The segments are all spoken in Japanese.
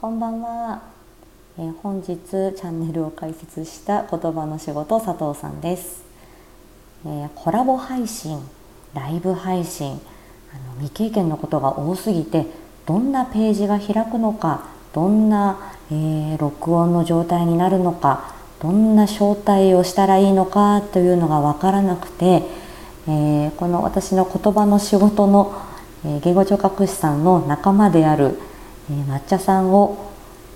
こんばんは、えー本日チャンネルを開設した言葉の仕事佐藤さんです、えーコラボ配信ライブ配信あの未経験のことが多すぎてどんなページが開くのかどんな、えー録音の状態になるのかどんな招待をしたらいいのかというのが分からなくて、えーこの私の言葉の仕事の、えー言語聴覚士さんの仲間である、えー抹茶さんを、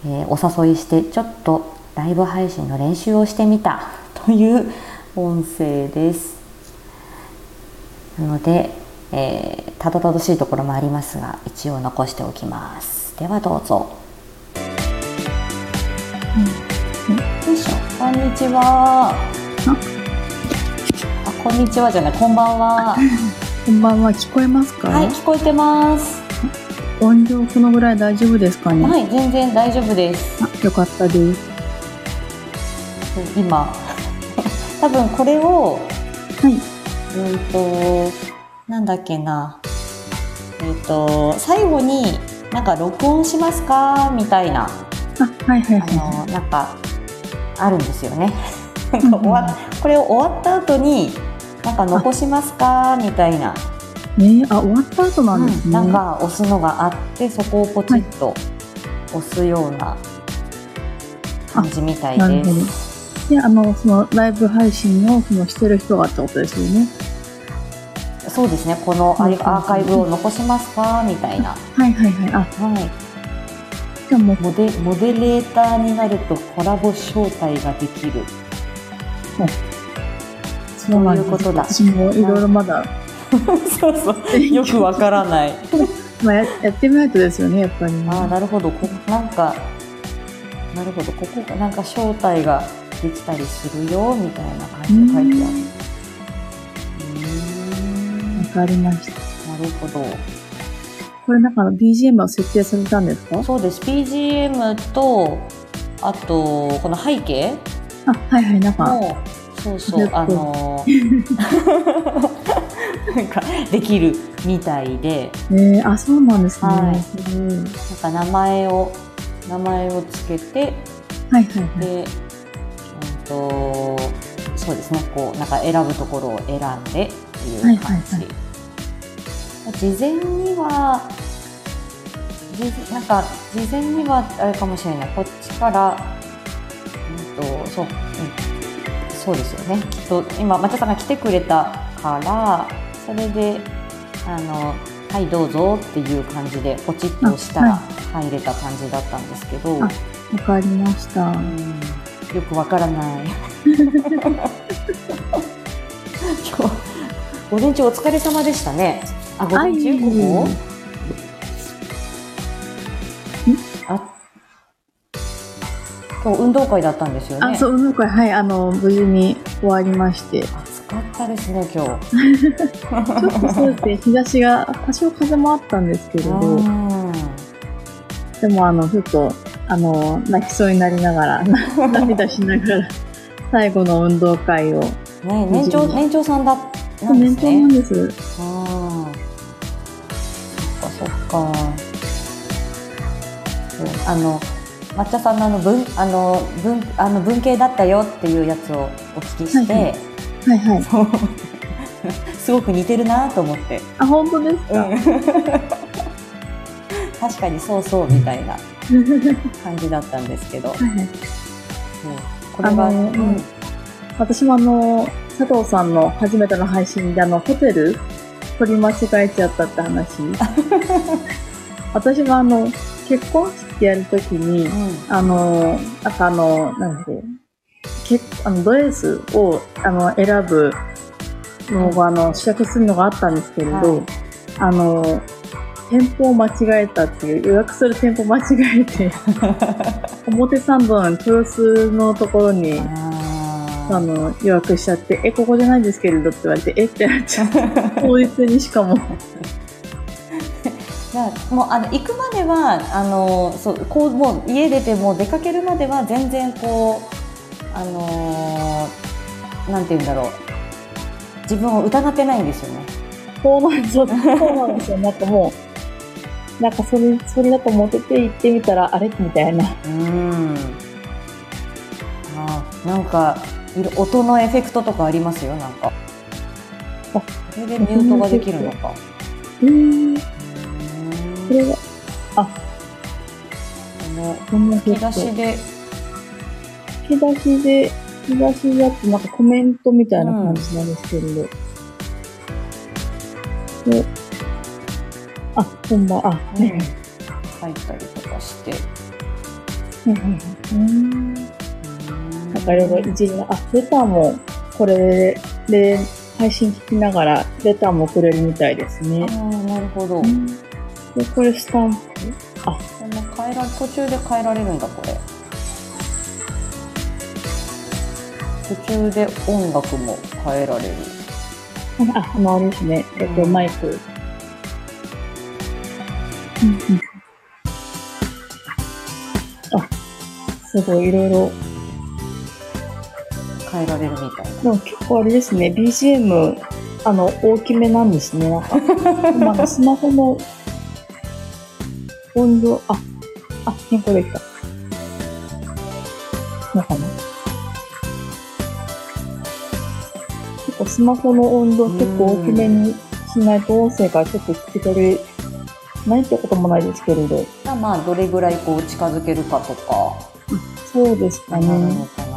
えーお誘いしてちょっとライブ配信の練習をしてみた という音声です。なので、えーたどたどしいところもありますが一応残しておきます。ではどうぞ。よいしょ。こんにちは。あ、こんにちはじゃない。こんばんは。こんばんは、聞こえますか、はい、聞こえてます。音量このぐらい大丈夫ですかね、はい、全然大丈夫です。あよかったです。今、多分これを、はい。うんと、なんだっけな。えっ、と、最後に、なんか録音しますか？みたいな、あ、はいはいあはの、なんか、あるんですよね。これを終わった後に、なんか残しますか？みたいな。い。ねあ、終わった後なんですね。うんなんか押すのがあってそこをポチッと押すような感じみたいなるほどです。で、あの、そのライブ配信をそのしてる人がってことですよね。そうですね。このアうんーアーカイブを残しますか？みたいな。はいはいはい。あ、はい。じゃあもう、モデモデレーターになるとコラボ招待ができる。そういうことだ私もいろいろまだ、そうそう。よくわからない。まあや、やってみないとですよね、やっぱりね。ああなるほど。こなんかなるほど。ここがなんか招待ができたりするよみたいな感じで書いてある。わかりました。なるほど。これなんか BGM は設定されたんですか？そうです BGM とあとこの背景あ、はいはい、なんか、もそうそうあの なんかできるみたいで。えー、あ、そうなんですね。はい。なんか名前を名前をつけてはいはいはい。で、うんとそうですね。こうなんか選ぶところを選んでっていう感じ、はいはいはい。事前にはじなんか事前にはあれかもしれない。こっちから、うんとそう、うん、そうですよね。きっと今松田さんが来てくれたからそれであのはいどうぞっていう感じでポチッと押したらあ入れた感じだったんですけど、あわかりました。うんよくわからない。今日午前中お疲れ様でしたね。あ、午前中はいここ？あ、今日運動会だったんですよね。あ、そう、運動会、はい、あの、無事に終わりまして。ち暑かったですね今日。ょっとそうですね、日差しが、多少風もあったんですけれど、うんでも、あの、ちょっと、あの、泣きそうになりながら、な 涙しながら、最後の運動会を、ね年長年長さんだなんです年長なんね。です。ああ、そっかそっか。あの抹茶さんのあの文あの文あの文系だったよっていうやつをお聞きして、はいはいはい。そう。すごく似てるなと思って、あ、本当ですか、確かにそうそうみたいな感じだったんですけど、はいはい。これは、うん。私もあの、佐藤さんの初めての配信であの、ホテル取り間違えちゃったって話。私もあの、結婚式やるときに、あの、なんかあの、なんだっけ、結あのドレスをあの選ぶのが、あの、試着するのがあったんですけれど、はい。あの、店舗を間違えたっていう、予約する店舗間違えて、表参道の豊洲のところに、あの、予約しちゃって、え、ここじゃないんですけれどって言われて、えってなっちゃって、当日にしかも。いやもうあの行くまではあのそうこうもう家出てもう出かけるまでは全然こうあのーなんて言うんだろう。自分を疑ってないんですよね。そうなんですよ。そうなんですよ。なんかもなんかそれ、それだと思ってて行ってみたら、あれ？みたいな。うん。あなんか音のエフェクトとかありますよなんか。あこれでミュートができるのか。えー、うん。これは、このこんな吹き出しで吹き出しで、吹き出しだとなんかコメントみたいな感じなんですけれど。で、あ、こんばんは。あ、はいはい。書いたりとかしてはいはいはい。うん。なんかいろいろいじりな、あ、レターもこれで配信聞きながらレターもくれるみたいですねあ。あなるほど、うんで、これスタンプあ、こんな変えら途中で変えられるんだこれ途中で音楽も変えられる？あ、あの、あれですね。えっと、うんマイク。うんうんあ、すごい、いろいろ。変えられるみたいなでも結構あれですね、BGM、あの、大きめなんですね。なんか、なんかスマホの音量、あ、あ、変更できた。のかな構スマホの音量結構大きめにしないと音声がちょっと聞き取れないってこともないですけれど。まあどれぐらいこう近づけるかとかそうですかなるのね。かな、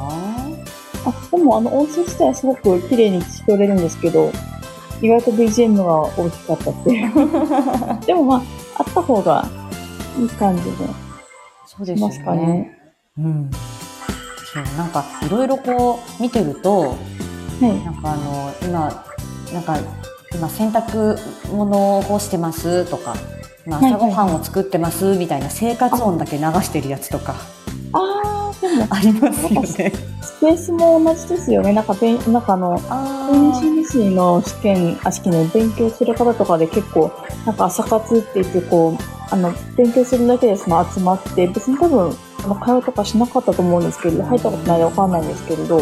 あ、でもあの音声自体はすごく綺麗に聞き取れるんですけど、意外と BGM が大きかったっていう。でもまあ、あった方がいい感じでそうですよねかね。うんそうなんかいろいろこう見てるとはい。なんかあの今なんか今洗濯物を干してますとか、まあ、はい朝ごはんを作ってますみたいな生活音だけ流してるやつとかあー、でも、ありますよね。スペースも同じですよね。なんか、べんなんかあの、あ電子理士の試験、あ、試験の勉強する方とかで結構、なんか朝活って言ってこう、あの、勉強するだけでその集まって、別に多分、あの、会話とかしなかったと思うんですけれど、入ったことないでわかんないんですけれど、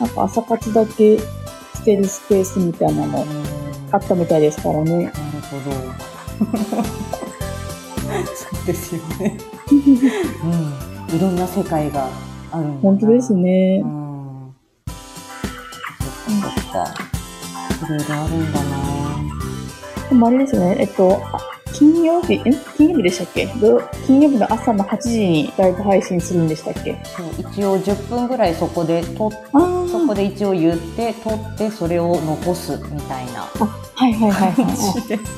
なんか朝活だけしてるスペースみたいなのあったみたいですからね。なるほど。そうですよね。うん、いろんな世界があるんだな本当です。ねう。ん。そっかそっか。いろいろあるんだな。でもあれですよね、えっと、あ金曜日、ん金曜日でしたっけ？ど金曜日の朝の8時にライブ配信するんでしたっけ？そう一応10分ぐらいそこで撮っあーそこで一応言って撮ってそれを残すみたいな。あ、はいはいはい感は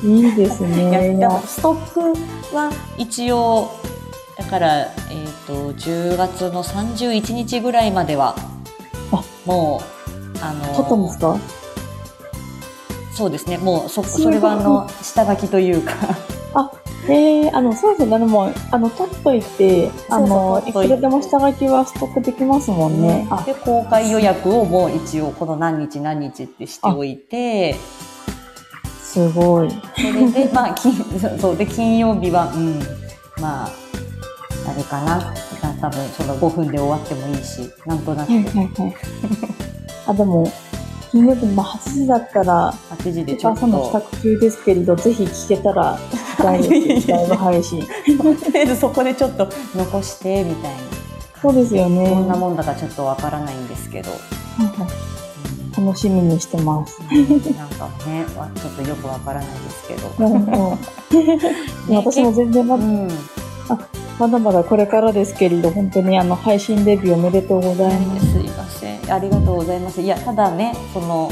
い。いいですね。やでもストックは一応だから、えー、と10月の31日ぐらいまではあ。もうあの撮ったんですか？そうですね。もうそそれはあの下書きというかえー、あの、そうですね。でも、あの、撮っといて、あの、いくらでも下書きはストックできますもんね。あ、で公開予約をもう一応この何日何日ってしておいてすごい。それでまあ金そうで金曜日はうんまああれかな多分その5分で終わってもいいしなんとなく。あ、でも、金曜日の8時だったら、8時でちょっ朝の支と度中ですけれど、ぜひ聞けたら、聞きたいです。ライブ配信。とりあえずそこでちょっと残してみたいなそうですよね。どんなもんだかちょっとわからないんですけど、楽しみにしてます。うんなんかねわちょっとよくわからないですけど、私も全然まうん、まだまだこれからですけれど、本当にあの配信デビューおめでとうございます。すいませんありがとうございますいやただねその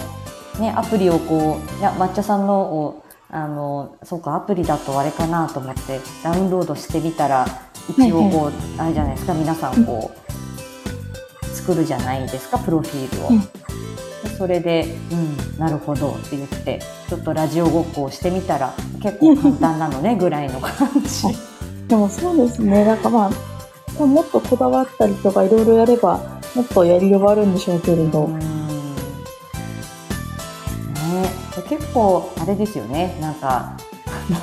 ねアプリをこういや抹茶さんのをあのそうかアプリだとあれかなと思ってダウンロードしてみたら一応こう、あれじゃないですか皆さんこう、作るじゃないですかプロフィールを。うんでそれで「うんなるほど」って言ってちょっとラジオごっこをしてみたら結構簡単なのねぐらいの感じ。でもそうですね、なんかまあ、もっとこだわったりとかいろいろやれば、もっとやりようはあるんでしょうけれど。うん結構あれですよねなんか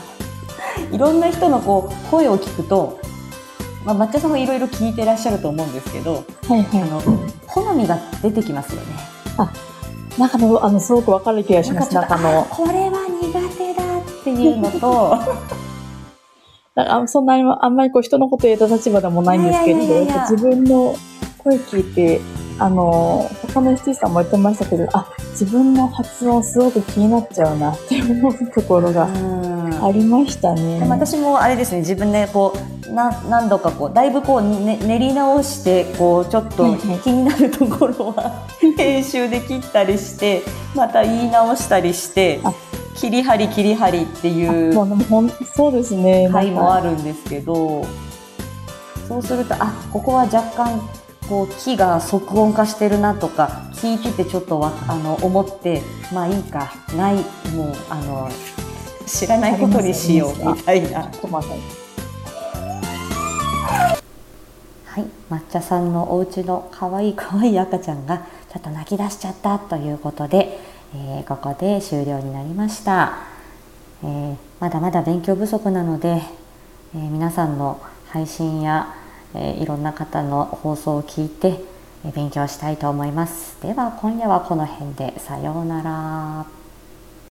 いろんな人のこう声を聞くと、まあ、抹茶さんもいろいろ聞いてらっしゃると思うんですけどはいはあの好みが出てきますよね。い。なんかあの、あの、すごくわかる気がします。なんかあの、これは苦手だっていうのと だからそんなにあんまりこう人のこと言えた立場でもないんですけれど、自分の声聞いて、あの、他の ST さんも言ってましたけど、あ、自分の発音すごく気になっちゃうなって思うところがありましたね。でも私もあれですね、自分でこう、な何度かこう、だいぶこう、ね、練り直して、こう、ちょっと気になるところは、編集で切ったりして、また言い直したりして、切り張り切り張りっていうそうですね。回もあるんですけどそうするとあここは若干こう木が即音化してるなとか聞いててちょっとわあの思ってまあいいかないもうあの知らないことにしようみたいな。はい、抹茶さんのお家の可愛い可愛い赤ちゃんがちょっと泣き出しちゃったということで、えー、ここで終了になりました、えー、まだまだ勉強不足なので、えー、皆さんの配信や、えいろんな方の放送を聞いて、え勉強したいと思います。では今夜はこの辺で。さようなら。